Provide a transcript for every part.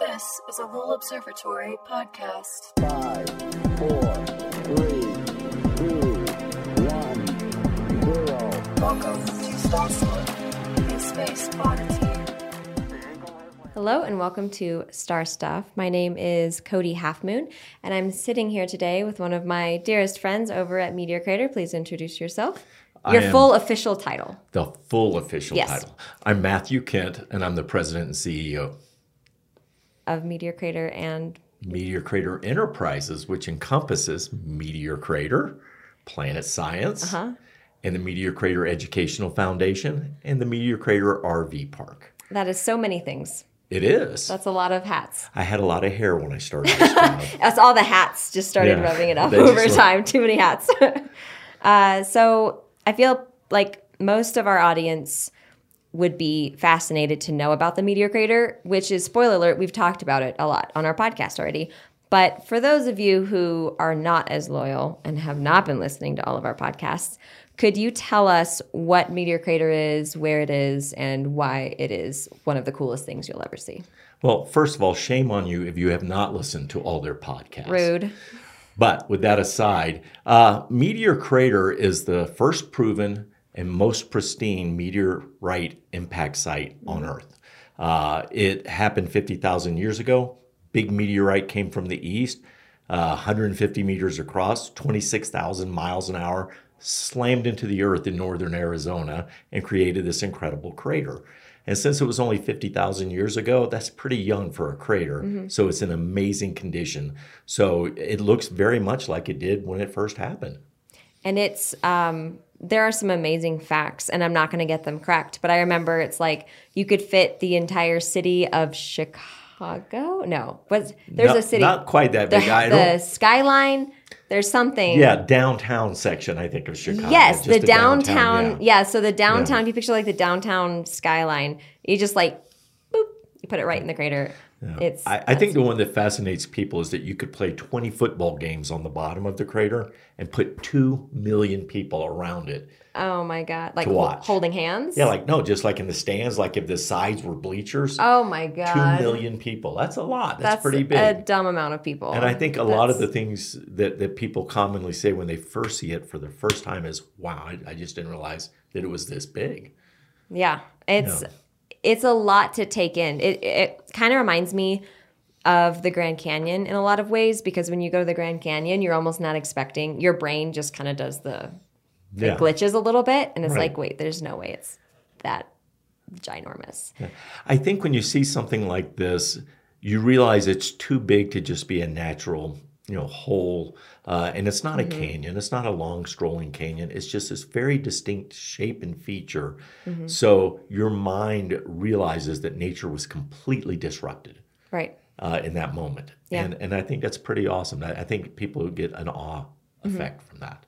This is a Lowell Observatory podcast. Five, four, three, two, one, zero. Welcome to Starslip, a space oddity. Hello and welcome to Star Stuff. My name is Cody Halfmoon, and I'm sitting here today with one of my dearest friends over at Meteor Crater. Please introduce yourself. Your full official title. the full official Yes. title. I'm Matthew Kent, and I'm the president and CEO. Of Meteor Crater and Meteor Crater Enterprises, which encompasses Meteor Crater, Planet Science, Uh-huh. and the Meteor Crater Educational Foundation, and the Meteor Crater RV Park. that is so many things. It is. That's a lot of hats. I had a lot of hair when I started this. That's all the hats just started Yeah. rubbing it just over look- time. Too many hats. uh, so I feel like most of our audience would be fascinated to know about the meteor crater, which is spoiler alert, we've talked about it a lot on our podcast already. But for those of you who are not as loyal and have not been listening to all of our podcasts, could you tell us what Meteor Crater is, where it is, and why it is one of the coolest things you'll ever see? well, first of all, shame on you if you have not listened to all their podcasts. Rude. But with that aside, uh, Meteor Crater is the first proven and most pristine meteorite impact site on Earth. Uh, it happened 50,000 years ago. Big meteorite came from the east, uh, 150 meters across, 26,000 miles an hour, slammed into the Earth in northern Arizona and created this incredible crater. And since it was only 50,000 years ago, that's pretty young for a crater. So it's in amazing condition. So it looks very much like it did when it first happened. and it's um there are some amazing facts and i'm not going to get them correct but i remember it's like you could fit the entire city of chicago no but there's Not- a city Not quite that the, big. I the skyline there's something Yeah, downtown section, I think, of Chicago. yes Just the downtown, yeah. yeah. so the downtown if you picture like the downtown skyline you just like boop you put it right in the crater it's I, I think the one that fascinates people is that you could play 20 football games on the bottom of the crater and put 2 million people around it. oh my god like To hol- watch. holding hands Yeah, like, no, just like in the stands, like if the sides were bleachers, oh my god 2 million people. That's a lot. That's, that's pretty big. a dumb amount of people And I think a lot of the things that, that people commonly say when they first see it for the first time is, wow, I, I just didn't realize that it was this big. Yeah, it's Yeah. It's a lot to take in. It it kind of reminds me of the Grand Canyon in a lot of ways because when you go to the Grand Canyon, you're almost not expecting your brain just kind of does the Yeah. it glitches a little bit and it's Right. like, wait, there's no way it's that ginormous. I think when you see something like this, you realize it's too big to just be a natural, you know, hole. Uh, and it's not a canyon. It's not a long strolling canyon. It's just this very distinct shape and feature. So your mind realizes that nature was completely disrupted Right. uh, in that moment. Yeah. And and I think that's pretty awesome. I, I think people get an awe effect from that.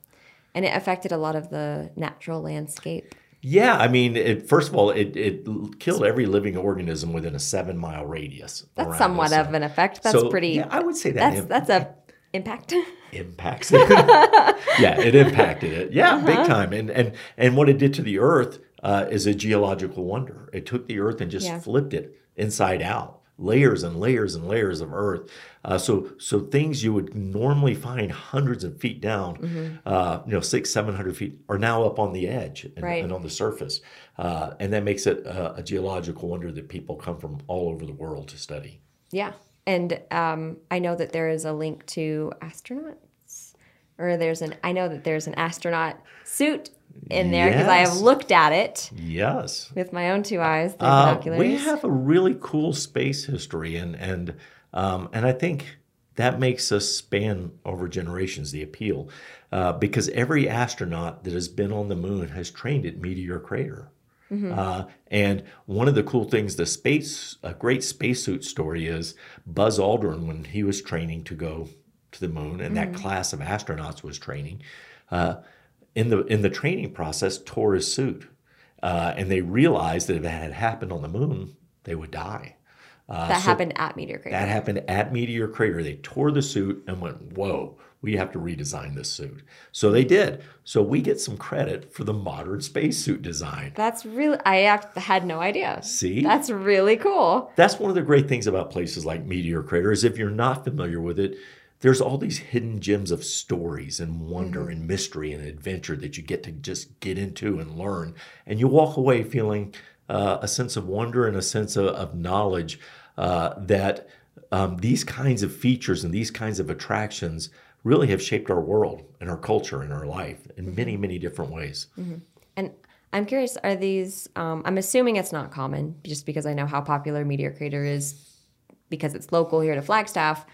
And it affected a lot of the natural landscape. Yeah, I mean, it, first of all, it, it killed every living organism within a seven mile radius. That's somewhat us. of an effect. That's So, pretty Yeah, I would say that that's that's a impact. impacts it. yeah, it impacted it. Yeah, Uh-huh. big time. And and and what it did to the Earth uh, is a geological wonder. It took the Earth and just Yeah. flipped it inside out, layers and layers and layers of Earth. Uh, so so things you would normally find hundreds of feet down, Mm-hmm. uh, you know, six seven hundred feet, are now up on the edge and, Right. and on the surface, uh, and that makes it a geological wonder that people come from all over the world to study. Yeah. And um, I know that there is a link to astronauts, or there's an, I know that there's an astronaut suit in there because I have looked at it Yes. with my own two eyes, Uh, binoculars. we have a really cool space history, and and um, and I think that makes us span over generations the appeal, uh, because every astronaut that has been on the moon has trained at Meteor Crater. Uh, and one of the cool things, the space, a great spacesuit story is Buzz Aldrin when he was training to go to the moon, and that class of astronauts was training. Uh, in the in the training process, tore his suit, uh, and they realized that if it had happened on the moon, they would die. Uh, that so happened at Meteor Crater. That happened at Meteor Crater. They tore the suit and went, "Whoa, we have to redesign this suit. So they did. So we get some credit for the modern spacesuit design. That's really, I had no idea. See? That's really cool. That's one of the great things about places like Meteor Crater is if you're not familiar with it, there's all these hidden gems of stories and wonder and mystery and adventure that you get to just get into and learn. And you walk away feeling uh, a sense of wonder and a sense of, of knowledge uh, that um, these kinds of features and these kinds of attractions really have shaped our world and our culture and our life in many, many different ways. And I'm curious, are these, um, I'm assuming it's not common just because I know how popular Meteor Crater is because it's local here to Flagstaff,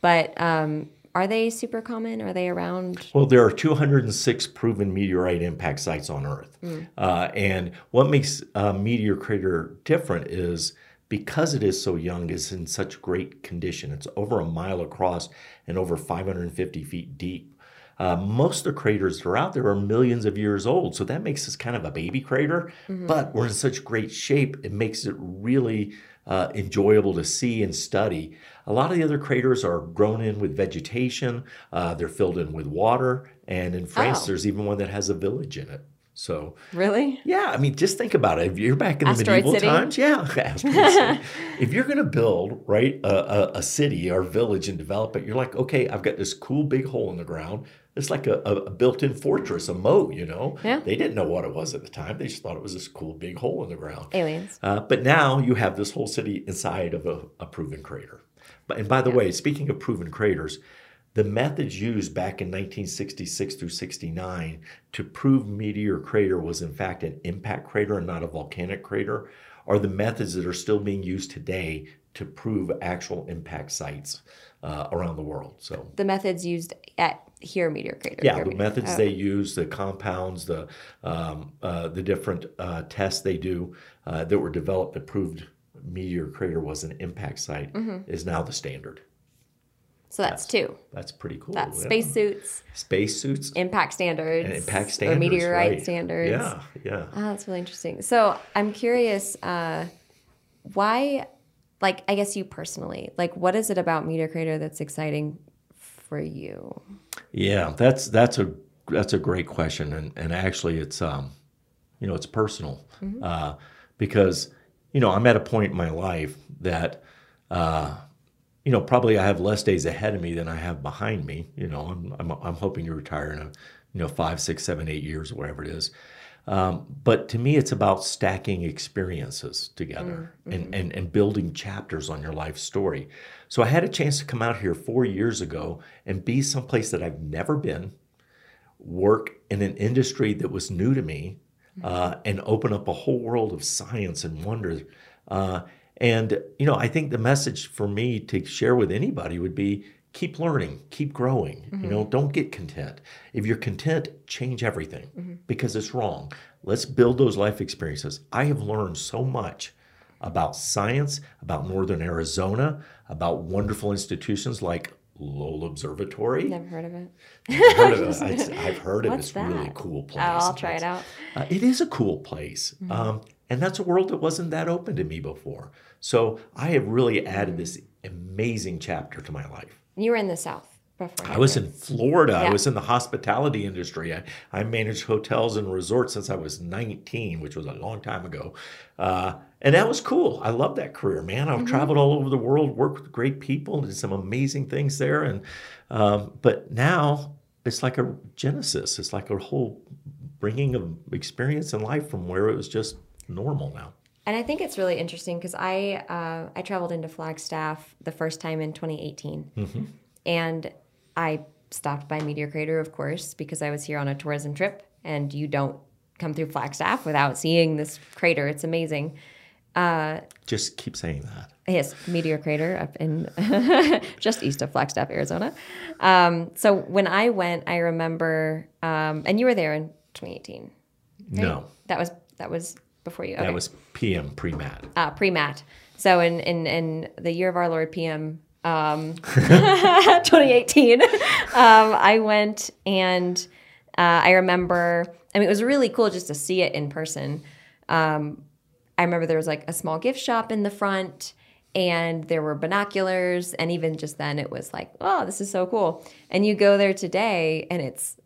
but um, are they super common? Are they around? Well, there are 206 proven meteorite impact sites on Earth. Uh, and what makes uh, Meteor Crater different is because it is so young, it's in such great condition. It's over a mile across and over 550 feet deep. Uh, most of the craters that are out there are millions of years old, so that makes us kind of a baby crater. But we're in such great shape, it makes it really uh, enjoyable to see and study. A lot of the other craters are grown in with vegetation, uh, they're filled in with water, and in France, Oh. there's even one that has a village in it. So, Really? yeah, I mean, just think about it. If you're back in the Asteroid medieval City? times, yeah, if you're going to build right a, a, a city or village and develop it, you're like, okay, I've got this cool big hole in the ground. It's like a, a, built-in fortress, a moat. You know, Yeah. they didn't know what it was at the time. They just thought it was this cool big hole in the ground. Aliens. Uh, but now you have this whole city inside of a, a proven crater. But and by the way, speaking of proven craters, the methods used back in 1966 through 69 to prove Meteor Crater was in fact an impact crater and not a volcanic crater are the methods that are still being used today to prove actual impact sites uh, around the world. So The methods used at here Meteor Crater. yeah, the Meteor- methods oh. they use, the compounds, the um, uh, the different uh, tests they do uh, that were developed that proved Meteor Crater was an impact site Mm-hmm. is now the standard. So that's two. That's pretty cool. That's yeah. spacesuits, spacesuits impact standards, and impact or meteorite right. standards. Yeah, yeah. Oh, that's really interesting. So I'm curious, uh, why, like, I guess you personally, like, what is it about Meteor Crater that's exciting for you? Yeah, that's that's a that's a great question, and and actually, it's um, you know, it's personal, uh, because you know I'm at a point in my life that, uh, you know, probably I have less days ahead of me than I have behind me. You know, I'm I'm, I'm hoping to retire in a, you know, five, six, seven, eight years, whatever it is. Um, but to me, it's about stacking experiences together and, and, and building chapters on your life story. So I had a chance to come out here four years ago and be someplace that I've never been, work in an industry that was new to me, uh, and open up a whole world of science and wonder. Uh, and, you know, I think the message for me to share with anybody would be keep learning, keep growing. You know, don't get content. If you're content, change everything because it's wrong. Let's build those life experiences. I have learned so much about science, about Northern Arizona, about wonderful institutions like Lowell Observatory. Never heard of it. I've heard of it. I've- I've heard of it. It's a really that? cool place. Oh, I'll try it out. Uh, it is a cool place. Um, and that's a world that wasn't that open to me before. So I have really added this amazing chapter to my life. You were in the South before. I was in Florida. I was in the hospitality industry. I, I managed hotels and resorts since I was 19, which was a long time ago. Uh, and that was cool. I love that career, man. I've traveled all over the world, worked with great people, did some amazing things there. And um, but now it's like a genesis. It's like a whole bringing of experience in life from where it was just normal now. And I think it's really interesting because I uh, I traveled into Flagstaff the first time in 2018, Mm-hmm. and I stopped by Meteor Crater, of course, because I was here on a tourism trip, and you don't come through Flagstaff without seeing this crater. It's amazing. Just keep saying that. Yes, Meteor Crater up in just east of Flagstaff, Arizona. Um, so when I went, I remember, um, and you were there in 2018. right? No, that was that was before you. that was PM pre mat. uh, pre-mat. So in, in, in the year of our Lord PM, um, 2018, um, I went and uh, I remember, I mean, it was really cool just to see it in person. Um, I remember there was like a small gift shop in the front and there were binoculars and even just then it was like oh this is so cool and you go there today and it's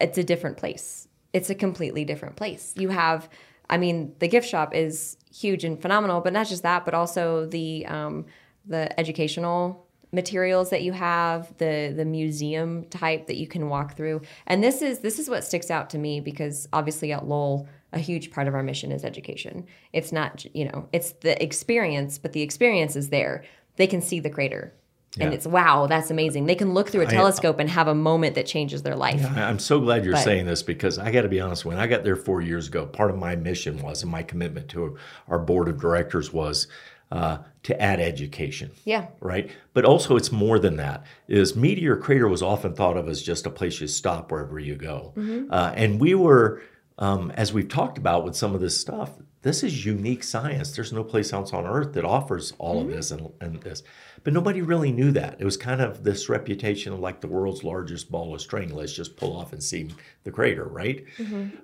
it's a different place it's a completely different place you have i mean the gift shop is huge and phenomenal but not just that but also the um, the educational materials that you have the the museum type that you can walk through. And this is this is what sticks out to me because obviously at lowell a huge part of our mission is education. It's not you know it's the experience but the experience is there. They can see the crater and Yeah. it's wow that's amazing they can look through a telescope and have a moment that changes their life I- I'm so glad you're But- saying this because I got to be honest. When I got there four years ago, part of my mission was, and my commitment to our board of directors was uh, to add education. yeah Right, but also it's more than that. Is Meteor Crater was often thought of as just a place you stop wherever you go, Mm-hmm. uh, and we were, um, as we've talked about with some of this stuff. This is unique science. There's no place else on earth that offers all Mm-hmm. of this and, and this. But nobody really knew that. It was kind of this reputation of like the world's largest ball of string. Let's just pull off and see the crater, right?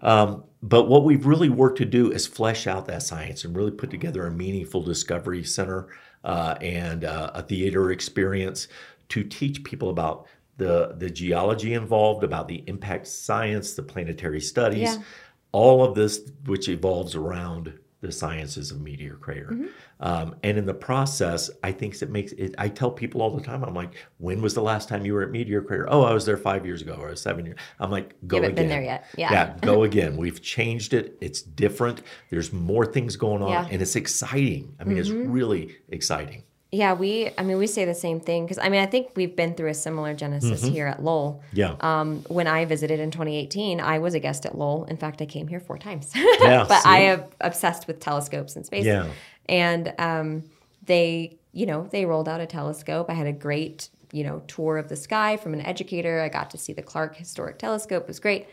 Um, but what we've really worked to do is flesh out that science and really put together a meaningful discovery center uh, and uh, a theater experience to teach people about the, the geology involved, about the impact science, the planetary studies, Yeah. all of this which evolves around the sciences of meteor crater. Um, and in the process, I think it makes it. I tell people all the time, I'm like, when was the last time you were at Meteor Crater? Oh, I was there five years ago or seven years. I'm like, go haven't again. been there yet. Yeah. Yeah, go again. We've changed it. It's different. There's more things going on, Yeah. Mm-hmm. and it's exciting. I mean, it's really exciting. Yeah, we, I mean, we say the same thing because I mean, I think we've been through a similar genesis here at Lowell. Yeah. Um, when I visited in 2018, I was a guest at Lowell. In fact, I came here four times. Yeah, but see? I am obsessed with telescopes and space. Yeah. And um, they, you know, they rolled out a telescope. I had a great, you know, tour of the sky from an educator. I got to see the Clark Historic Telescope. It was great.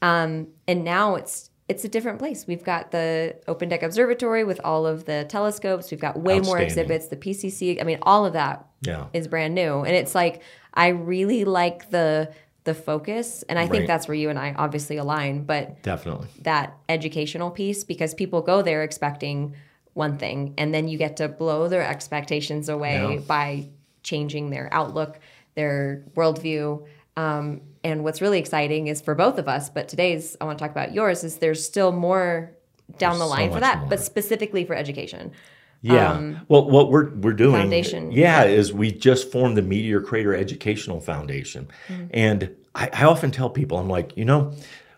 Um, and now it's it's a different place. We've got the Open Deck Observatory with all of the telescopes. We've got way more exhibits. The PCC. I mean, all of that Yeah. is brand new, and it's like I really like the the focus, and I Right. think that's where you and I obviously align. But Definitely. that educational piece because people go there expecting one thing and then you get to blow their expectations away Yeah. by changing their outlook their worldview um, and what's really exciting is for both of us but today's i want to talk about yours is there's still more down the There's so line for that more. but specifically for education Yeah. well, what we're we're doing, Um, Foundation. yeah, is we just formed the Meteor Crater Educational Foundation, Mm-hmm. and I, I often tell people, I'm like, you know,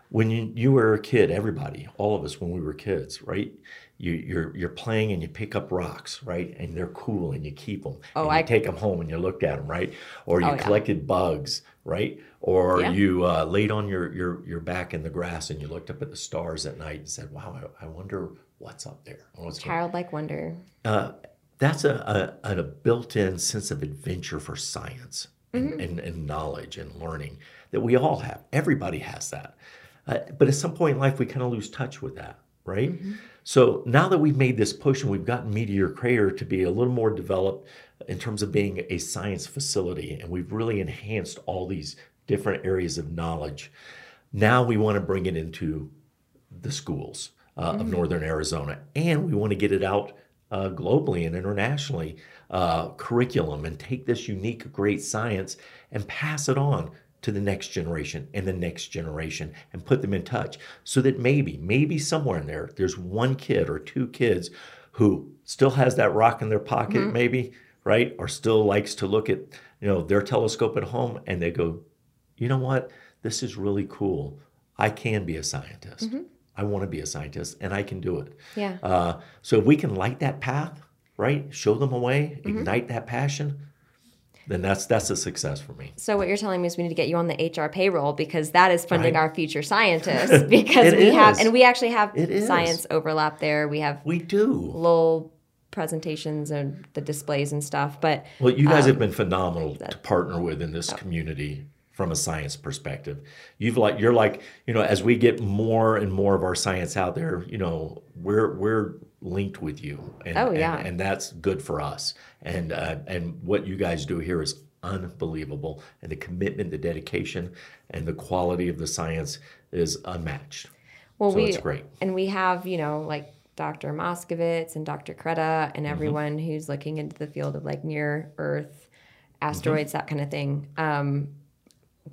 when you, you were a kid, everybody, all of us, when we were kids, right? You, you're you're playing and you pick up rocks, right? And they're cool, and you keep them. Oh, and I- take them home and you looked at them, right? Or you Oh, yeah. collected bugs, right? Or Yeah. you uh, laid on your, your your back in the grass and you looked up at the stars at night and said, "Wow, I, I wonder what's up there." What's going childlike wonder uh, that's a, a, a built-in sense of adventure for science and, Mm-hmm. and, and knowledge and learning that we all have. Everybody has that. Uh, but at some point in life, we kind of lose touch with that, right? Mm-hmm. So now that we've made this push and we've gotten Meteor Crater to be a little more developed in terms of being a science facility, and we've really enhanced all these different areas of knowledge, now we want to bring it into the schools uh, of northern Arizona, and we want to get it out uh, globally and internationally, uh, curriculum, and take this unique, great science and pass it on to the next generation and the next generation and put them in touch so that maybe, maybe somewhere in there, there's one kid or two kids who still has that rock in their pocket, maybe, right? Or still likes to look at, you know, their telescope at home and they go, you know what? This is really cool. I can be a scientist. I want to be a scientist and I can do it. Yeah. Uh, so if we can light that path, right? Show them a way, ignite that passion, then that's that's a success for me. So what you're telling me is we need to get you on the HR payroll because that is funding Right. our future scientists because we have and we actually have It is. science overlap there. We have We do. little presentations and the displays and stuff. But Well, you guys Um, have been phenomenal to partner with in oh. this community from a science perspective. You've like you're like you know as we get more and more of our science out there, you know we're we're linked with you, and, Oh, yeah. and, and that's good for us. And uh, and what you guys do here is unbelievable, and the commitment, the dedication, and the quality of the science is unmatched. well, So we it's great. and we have you know like Dr. Moskovitz and Dr. Kareta and everyone who's looking into the field of like near Earth asteroids, that kind of thing, um,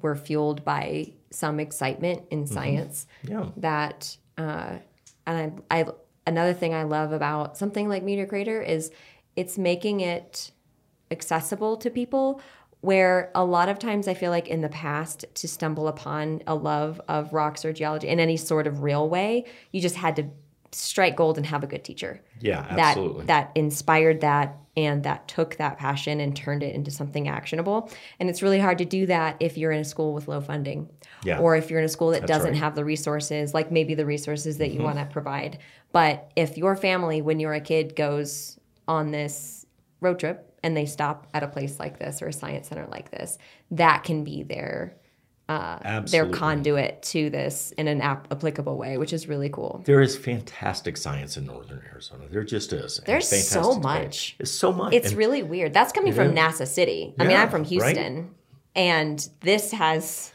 were fueled by some excitement in science Yeah. that uh, and I, I another thing I love about something like Meteor Crater is it's making it accessible to people where a lot of times I feel like in the past to stumble upon a love of rocks or geology in any sort of real way, you just had to strike gold and have a good teacher. Yeah, That absolutely. that inspired that and that took that passion and turned it into something actionable. And it's really hard to do that if you're in a school with low funding. Yeah. Or if you're in a school that That's doesn't right. Mm-hmm. have the resources, like maybe the resources that you want to provide. But if your family, when you're a kid, goes on this road trip and they stop at a place like this or a science center like this, that can be their their conduit to this in an ap- applicable way, which is really cool. There is fantastic science in northern Arizona. There just is. There's so much. It's so much. It's And really weird. That's coming from is. NASA City. I mean, I'm from right? Houston, and this has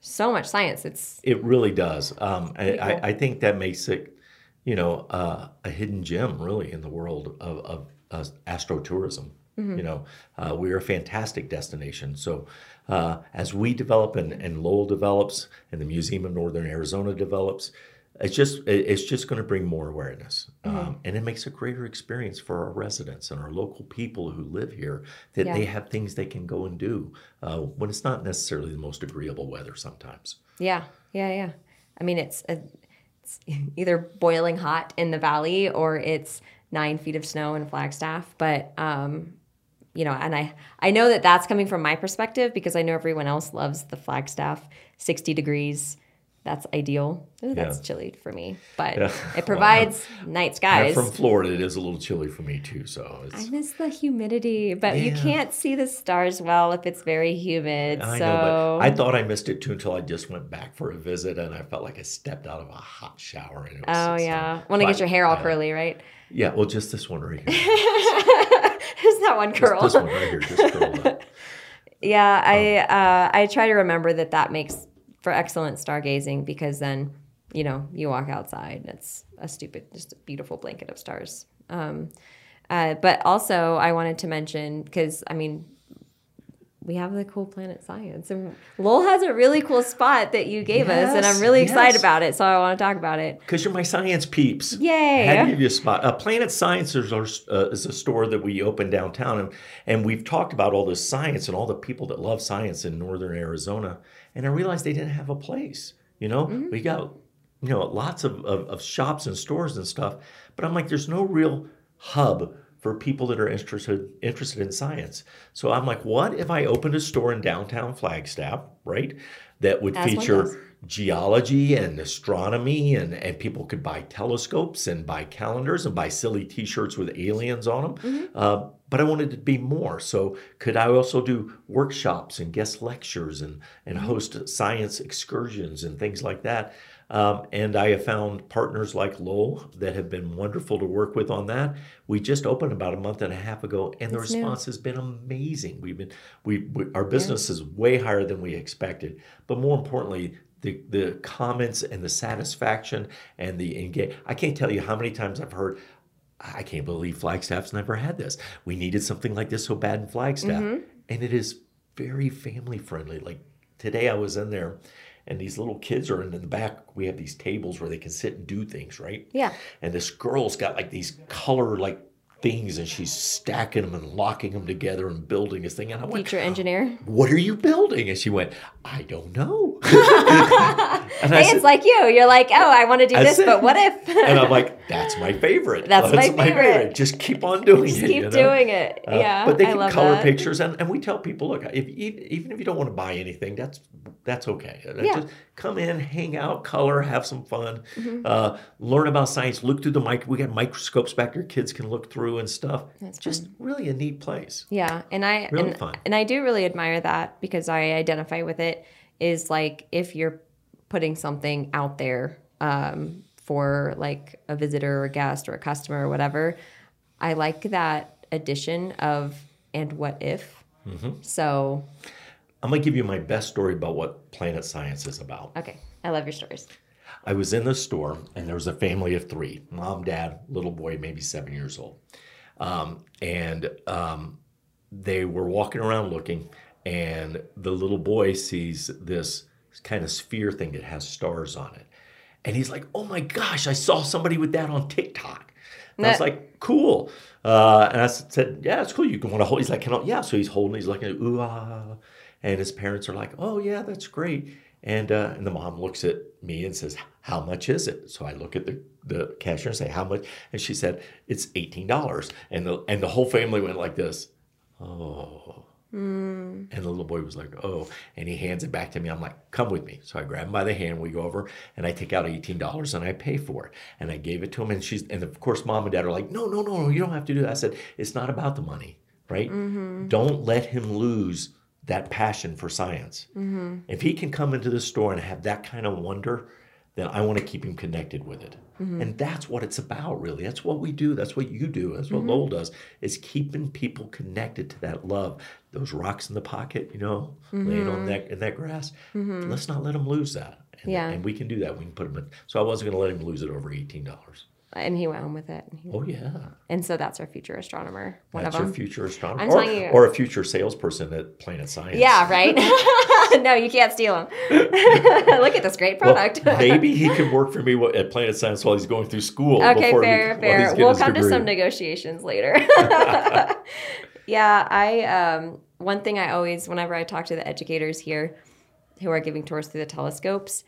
so much science. It's It really does. Um, I, cool. I, I think that makes it, you know, uh, a hidden gem really in the world of, of uh, astrotourism. Mm-hmm. You know, uh, we're a fantastic destination. So uh, as we develop and, and Lowell develops and the Museum of Northern Arizona develops, it's just it's just going to bring more awareness, Mm-hmm. um, and it makes a greater experience for our residents and our local people who live here that Yeah. they have things they can go and do uh, when it's not necessarily the most agreeable weather sometimes. yeah, yeah, yeah. I mean, it's, a, it's either boiling hot in the valley or it's nine feet of snow in Flagstaff. But um, you know, and I I know that that's coming from my perspective because I know everyone else loves the Flagstaff, sixty degrees. That's ideal. Ooh, that's Yeah. chilly for me, but Yeah. it provides night I'm skies. from Florida. It is a little chilly for me too. So I miss the humidity, but you can't see the stars well if it's very humid. I so know, but I thought I missed it too until I just went back for a visit and I felt like I stepped out of a hot shower. And it was, oh so- yeah, want to get your hair all curly, right? Yeah, well, just this one right here. Is that one curl? this one right here, just curled up. yeah, I Oh. uh, I try to remember that that makes for excellent stargazing because then you know you walk outside and it's a stupid, just a beautiful blanket of stars. Um, uh, but also, I wanted to mention because I mean. We have the cool Planet Science, and Lowell has a really cool spot that you gave us, and I'm Yes, really excited yes. about it. So I want to talk about it. Because you're my science peeps. Yay. I had to give you a spot. Uh, Planet Science is, our, uh, is a store that we opened downtown, and, and we've talked about all this science and all the people that love science in northern Arizona. And I realized they didn't have a place. You know, we got you know lots of, of, of shops and stores and stuff, but I'm like, there's no real hub for people that are interested interested in science. So I'm like, what if I opened a store in downtown Flagstaff, right? That would As feature geology and astronomy and, and people could buy telescopes and buy calendars and buy silly t-shirts with aliens on them Mm-hmm. uh, but i wanted it to be more so could i also do workshops and guest lectures and, and Mm-hmm. host science excursions and things like that um, and i have found partners like lowell that have been wonderful to work with on that we just opened about a month and a half ago and the That's new. response has been amazing we've been we, we our business is way higher than we expected but more importantly the, the comments and the satisfaction and the engage. I can't tell you how many times I've heard, I can't believe Flagstaff's never had this. We needed something like this so bad in Flagstaff. Mm-hmm. And it is very family friendly. Like today I was in there and these little kids are in the back. We have these tables where they can sit and do things, right? Yeah. And this girl's got like these color like things and she's stacking them and locking them together and building this thing. And I went, Teacher engineer. what are you building? And she went, I don't know. and, Hey, said, it's like you. You're like, oh, I want to do I this, said- but what if? and I'm like, that's my favorite. That's my favorite. Just keep on doing Just it. keep you know? doing it. Uh, yeah, but they can color that. pictures, and, and we tell people, look, if even if you don't want to buy anything, that's that's okay. Uh, Yeah. Just come in, hang out, color, have some fun, Mm-hmm. uh, learn about science. Look through the mic. We got microscopes back there. Kids can look through and stuff. That's just really a neat place. Yeah, and I Really and, fun. and I do really admire that because I identify with it. Is like if you're putting something out there um, for like a visitor or a guest or a customer or whatever, I like that addition of and what if. Mm-hmm. So I'm gonna give you my best story about what Planet Science is about. okay, I love your stories. I was in the store and there was a family of three mom, dad, little boy, maybe seven years old. Um, and um, they were walking around looking, and the little boy sees this kind of sphere thing that has stars on it. And he's like, oh my gosh, I saw somebody with that on TikTok. And I was like, cool. Uh, and I said, yeah, it's cool. You can want to hold. He's like, can I? Yeah. So he's holding. He's looking at ooh ah, and his parents are like, oh yeah, that's great. And uh, and the mom looks at me and says, how much is it? So I look at the the cashier and say, how much? And she said, it's eighteen dollars. And the and the whole family went like this. Oh. And the little boy was like, oh, and he hands it back to me. I'm like, come with me. So I grab him by the hand. We go over and I take out $18 and I pay for it. And I gave it to him. And she's, and of course, mom and dad are like, no, no, no, no, you don't have to do that. I said, it's not about the money, right? Don't let him lose that passion for science. Mm-hmm. If he can come into the store and have that kind of wonder, then I want to keep him connected with it. Mm-hmm. And that's what it's about, really. That's what we do. That's what you do. That's what mm-hmm. Lowell does, is keeping people connected to that love. Those rocks in the pocket, you know, laying on that in that grass. Let's not let him lose that. And, Yeah. and we can do that. We can put him in. So I wasn't going to let him lose it over eighteen dollars. And he went home with it. And, he- Oh yeah, and so that's our future astronomer. One that's of your future astronomer, I'm or, telling you. or a future salesperson at Planet Science. Yeah, right. no, you can't steal him. Look at this great Well, product. maybe he can work for me at Planet Science while he's going through school. Okay, before he- fair, fair. We'll come to some negotiations later. yeah, I um one thing I always whenever I talk to the educators here who are giving tours through the telescopes,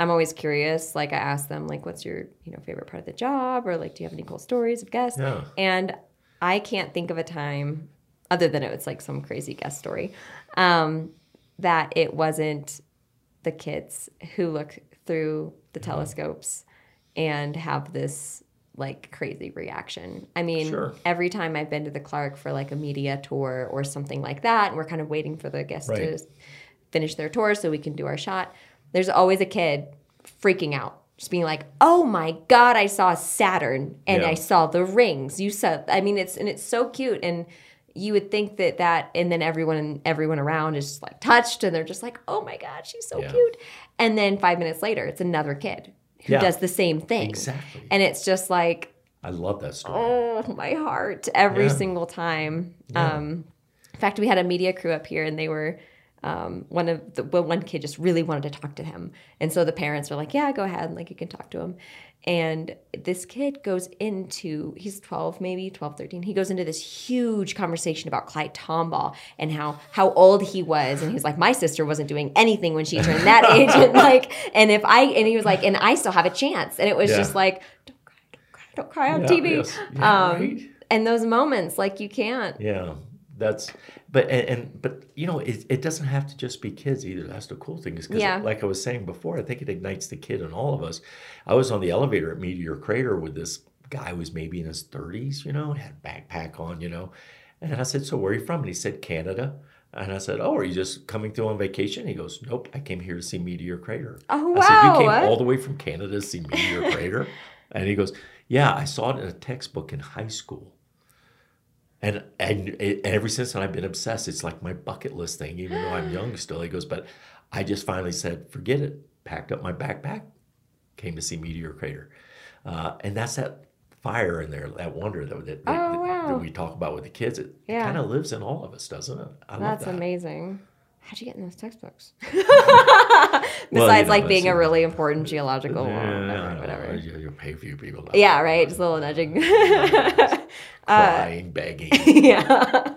I'm always curious. Like I ask them like what's your, you know, favorite part of the job or like do you have any cool stories of guests? Yeah. And I can't think of a time other than it was like some crazy guest story um that it wasn't the kids who look through the Mm-hmm. telescopes and have this like crazy reaction. I mean, Sure. every time I've been to the Clark for like a media tour or something like that, and we're kind of waiting for the guests Right. to finish their tour so we can do our shot, there's always a kid freaking out. Just being like, "Oh my god, I saw Saturn and Yeah. I saw the rings." You said, I mean, it's and it's so cute, and you would think that that, and then everyone everyone around is just like touched, and they're just like, "Oh my god, she's so Yeah. cute." And then five minutes later, it's another kid who Yeah. does the same thing, Exactly. and it's just like, I love that story. oh my heart every single time. Um, in fact, we had a media crew up here, and they were um, one of the well, one kid just really wanted to talk to him, and so the parents were like, "Yeah, go ahead, like you can talk to him." And this kid goes into, he's 12, maybe 12, 13. He goes into this huge conversation about Clyde Tombaugh and how how old he was. And he's like, my sister wasn't doing anything when she turned that age. And like, and if I, and he was like, and I still have a chance. And it was Yeah. just like, don't cry, don't cry, don't cry on Yeah, TV. yes. Yeah, um, right. And those moments, like you can't. Yeah, that's but and, and but you know it, it doesn't have to just be kids either. That's the cool thing is because Yeah. like I was saying before, I think it ignites the kid in all of us. I was on the elevator at Meteor Crater with this guy who was maybe in his thirties, you know, had a backpack on, you know, and I said, "So where are you from?" And he said, "Canada." And I said, "Oh, are you just coming through on vacation?" He goes, "Nope, I came here to see Meteor Crater." Oh, wow! I said, "You came all the way from Canada to see Meteor Crater?" And he goes, "Yeah, I saw it in a textbook in high school." And and it, ever since then, I've been obsessed. It's like my bucket list thing, even though I'm young still. He goes, but I just finally said, forget it. Packed up my backpack, came to see Meteor Crater, uh, and that's that fire in there, that wonder that that, that, Oh, wow. that we talk about with the kids. It, Yeah. kind of lives in all of us, doesn't it? I love That's that. amazing. How'd you get in those textbooks? you Besides, know, like being a really important geological, Yeah, whatever, whatever. You, you pay a few people. Yeah, right. Just a little nudging. Crying, begging. yeah.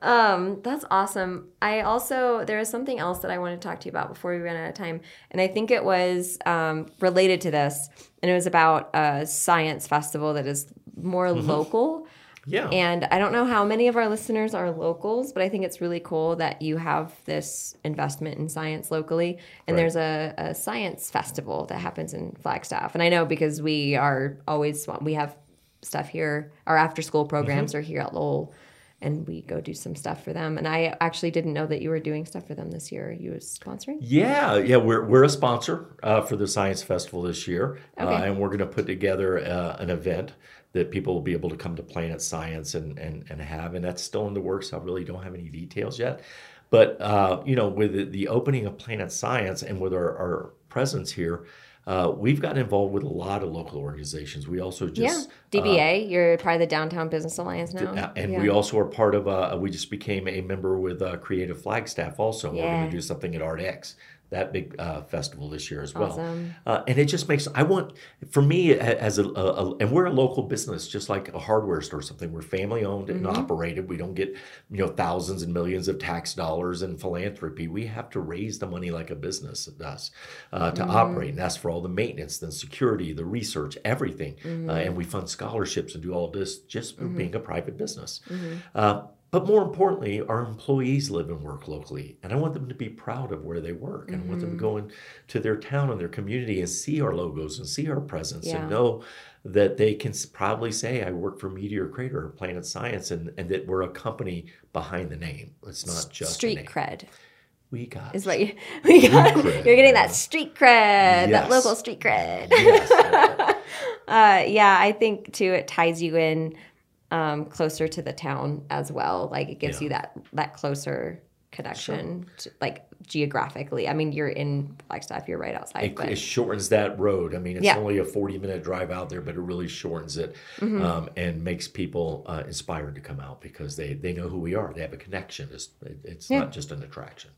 Um, that's awesome. I also there was something else that I wanted to talk to you about before we ran out of time, and I think it was um, related to this, and it was about a science festival that is more local. Yeah. And I don't know how many of our listeners are locals, but I think it's really cool that you have this investment in science locally. And Right. there's a, a science festival that happens in Flagstaff. And I know because we are always, we have stuff here, our after school programs Mm-hmm. are here at Lowell. And we go do some stuff for them. And I actually didn't know that you were doing stuff for them this year. You was sponsoring? Yeah, yeah, we're, we're a sponsor uh, for the Science Festival this year, uh, and we're going to put together uh, an event that people will be able to come to Planet Science and, and, and have, and that's still in the works. I really don't have any details yet, but uh, you know, with the, the opening of Planet Science and with our, our presence here, uh, we've gotten involved with a lot of local organizations. We also just yeah. DBA, you're part of the Downtown Business Alliance now. uh, and Yeah. we also are part of. Uh, we just became a member with uh, Creative Flagstaff. Also, we're going to do something at ArtX, that big uh, festival this year as well. Awesome. Uh, and it just makes I want for me as a, a, a- and we're a local business, just like a hardware store. or Something we're family owned and Mm-hmm. operated. We don't get you know thousands and millions of tax dollars in philanthropy. We have to raise the money like a business does uh, to Mm-hmm. operate, and that's for all the maintenance, the security, the research, everything. Mm-hmm. Uh, and we fund scholarships and do all this just for being a private business. Mm-hmm. But more importantly, our employees live and work locally, and I want them to be proud of where they work, and I want them to go into their town and their community and see our logos and see our presence, Yeah. and know that they can proudly say, "I work for Meteor Crater or Planet Science," and, and that we're a company behind the name. It's not just street cred We got is what you, we got. cred, You're getting that street cred, that local street cred. yes. Uh, yeah, I think too it ties you in um, closer to the town as well. Like it gives Yeah. you that that closer connection, to, like geographically. I mean, you're in Flagstaff, you're right outside. It, but it shortens that road. I mean, it's Yeah. Mm-hmm. only a 40 minute drive out there, but it really shortens it um, and makes people uh, inspired to come out because they, they know who we are. They have a connection. It's, it- it's Yeah. not just an attraction.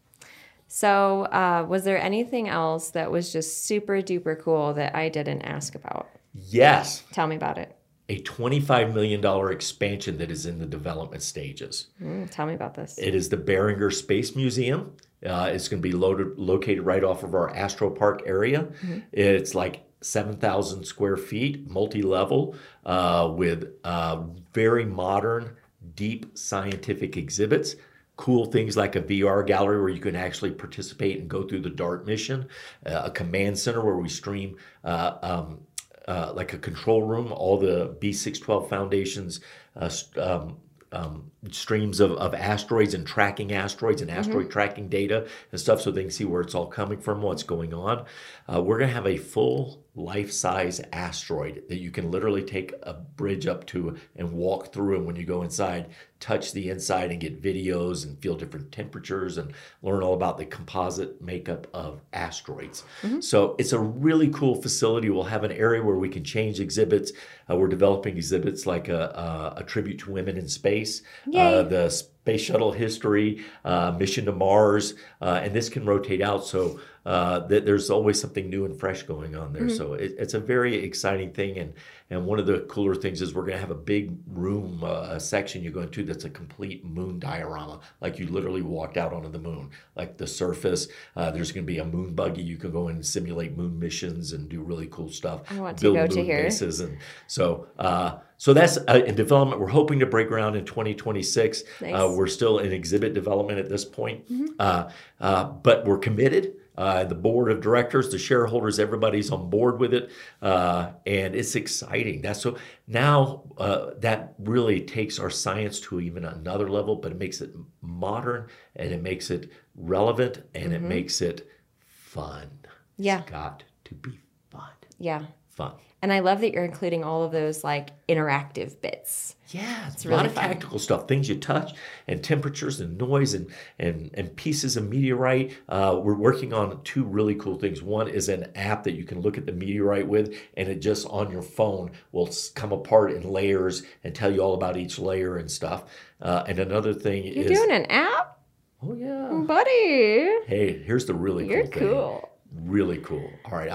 so, uh, was there anything else that was just super duper cool that I didn't ask about? Yes, Tell me about it. A $25 million expansion that is in the development stages. Mm, tell me about this. It is the Barringer Space Museum. Uh, it's going to be loaded, located right off of our Astro Park area. It's like 7,000 square feet, multi level, uh, with uh, very modern, deep scientific exhibits. Cool things like a VR gallery where you can actually participate and go through the DART mission, uh, a command center where we stream uh, um, uh, like a control room, all the B612 Foundation's uh, um, um, streams of, of asteroids and tracking asteroids and asteroid tracking data and stuff so they can see where it's all coming from, what's going on. Uh, we're going to have a full life size asteroid that you can literally take a bridge up to and walk through. And when you go inside, touch the inside and get videos and feel different temperatures and learn all about the composite makeup of asteroids. So it's a really cool facility. We'll have an area where we can change exhibits. Uh, we're developing exhibits like a, a, a tribute to women in space, uh, the space shuttle history, uh, mission to Mars, uh, and this can rotate out. So uh, that there's always something new and fresh going on there. So it, it's a very exciting thing. And, and one of the cooler things is we're going to have a big room, uh, a section you go into that's a complete moon diorama, like you literally walked out onto the moon, like the surface. Uh, there's going to be a moon buggy. You can go in and simulate moon missions and do really cool stuff. I want to build go to here. bases. And so, uh, so that's uh, in development. We're hoping to break ground in 2026. Nice. Mm-hmm. We're still in exhibit development at this point, uh, uh, but we're committed. Uh, the board of directors, the shareholders, everybody's on board with it, uh, and it's exciting. That's so now uh, that really takes our science to even another level, but it makes it modern and it makes it relevant and it makes it fun. Mm-hmm. Yeah. It's got to be fun. Yeah. Fun. And I love that you're including all of those like interactive bits. Yeah, it's, a really lot of fun. tactical stuff, things you touch, and temperatures and noise and and and pieces of meteorite. Uh, we're working on two really cool things. One is an app that you can look at the meteorite with, and it just on your phone will come apart in layers and tell you all about each layer and stuff. Uh, and another thing is You're is, doing an app, oh yeah, buddy. hey, here's the really You're cool thing. cool. Really cool. All right,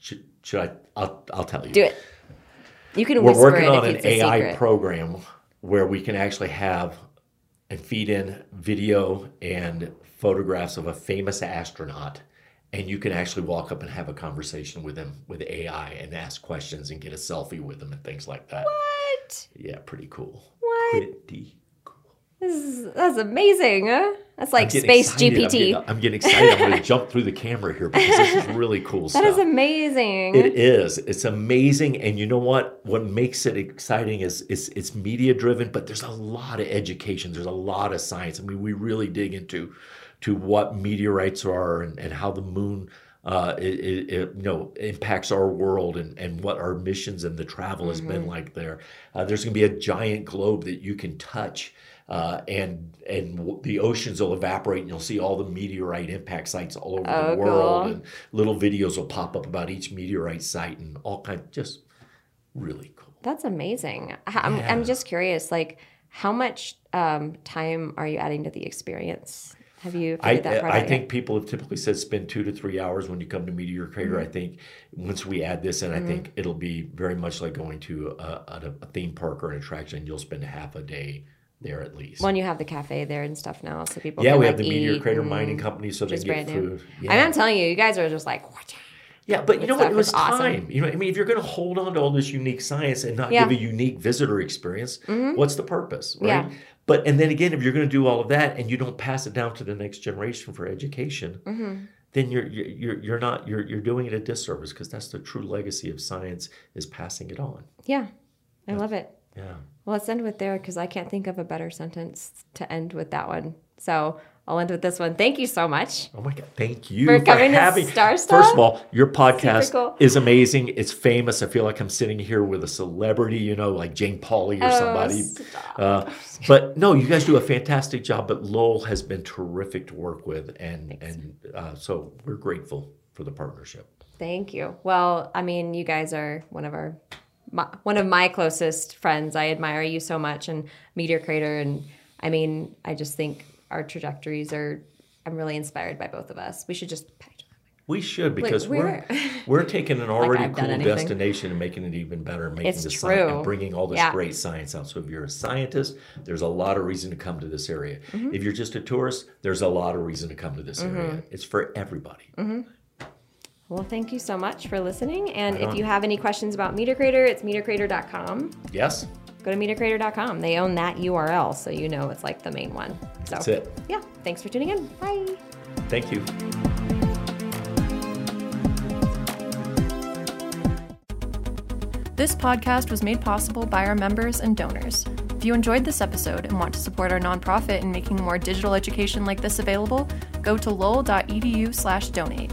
should, should I? I'll, I'll tell you. Do it. You can We're working it on an AI secret. program where we can actually have and feed in video and photographs of a famous astronaut. And you can actually walk up and have a conversation with them with AI and ask questions and get a selfie with them and things like that. what? Yeah, pretty cool. What? Pretty cool. This is, that's amazing. Huh? That's like Space excited. I'm GPT. getting, I'm getting excited. I'm going to jump through the camera here because this is really cool That stuff. is amazing. It is. It's amazing, and you know what? What makes it exciting is it's it's media driven, but there's a lot of education. There's a lot of science. I mean, we really dig into to what meteorites are and, and how the moon. Uh, it, it, it, you know impacts our world and, and what our missions and the travel has been like there. Uh, there's going to be a giant globe that you can touch uh, and and w- the oceans will evaporate, and you'll see all the meteorite impact sites all over Oh, the world, cool. and little videos will pop up about each meteorite site and all kind. Just really cool. That's amazing. I'm, Yeah. I'm just curious, like, how much um, time are you adding to the experience? Have you I, I think yet? people have typically said spend two to three hours when you come to Meteor Crater. Mm-hmm. I think once we add this in, I think it'll be very much like going to a, a, a theme park or an attraction. You'll spend half a day there at least. When you have the cafe there and stuff now, so people yeah, we like, have the Meteor Crater Mining Company, so they get food. Yeah, I'm telling you, you guys are just like, what? yeah, but you know what? It was is awesome. time. You know, I mean, if you're going to hold on to all this unique science and not Yeah. Mm-hmm. give a unique visitor experience, what's the purpose, right? Yeah. But and then again, if you're going to do all of that and you don't pass it down to the next generation for education, Mm-hmm. then you're you're you're- you're not you're you're doing it a disservice because that's the true legacy of science is passing it on. Yeah, I love it. Yeah. Well, let's end with there because I can't think of a better sentence to end with that one. So I'll end with this one. Thank you so much. Oh my God! Thank you For coming to having. Star First of all, your podcast cool. is amazing. It's famous. I feel like I'm sitting here with a celebrity, you know, like Jane Pauley or Oh, somebody. Uh, but no, you guys do a fantastic job. But Lowell has been terrific to work with, and and uh, so we're grateful for the partnership. Thank you. Well, I mean, you guys are one of our my, one of my closest friends. I admire you so much, and Meteor Crater, and I mean, I just think our trajectories are. I'm really inspired by both of us. We should just. We should because we're we're- we're taking an already I've cool destination and making it even better, making It's the true. and bringing all this Yeah. great science out. So if you're a scientist, there's a lot of reason to come to this area. Mm-hmm. If you're just a tourist, there's a lot of reason to come to this area. It's for everybody. Well, thank you so much for listening. And Right if you have any questions about Meteor Crater, it's meteorcrater.com. Yes, Go to meteorcrater.com. They own that URL, so you know it's like the main one. So that's it. yeah, thanks for tuning in. Bye. Thank you. This podcast was made possible by our members and donors. If you enjoyed this episode and want to support our nonprofit in making more digital education like this available, go to lowell.edu/donate.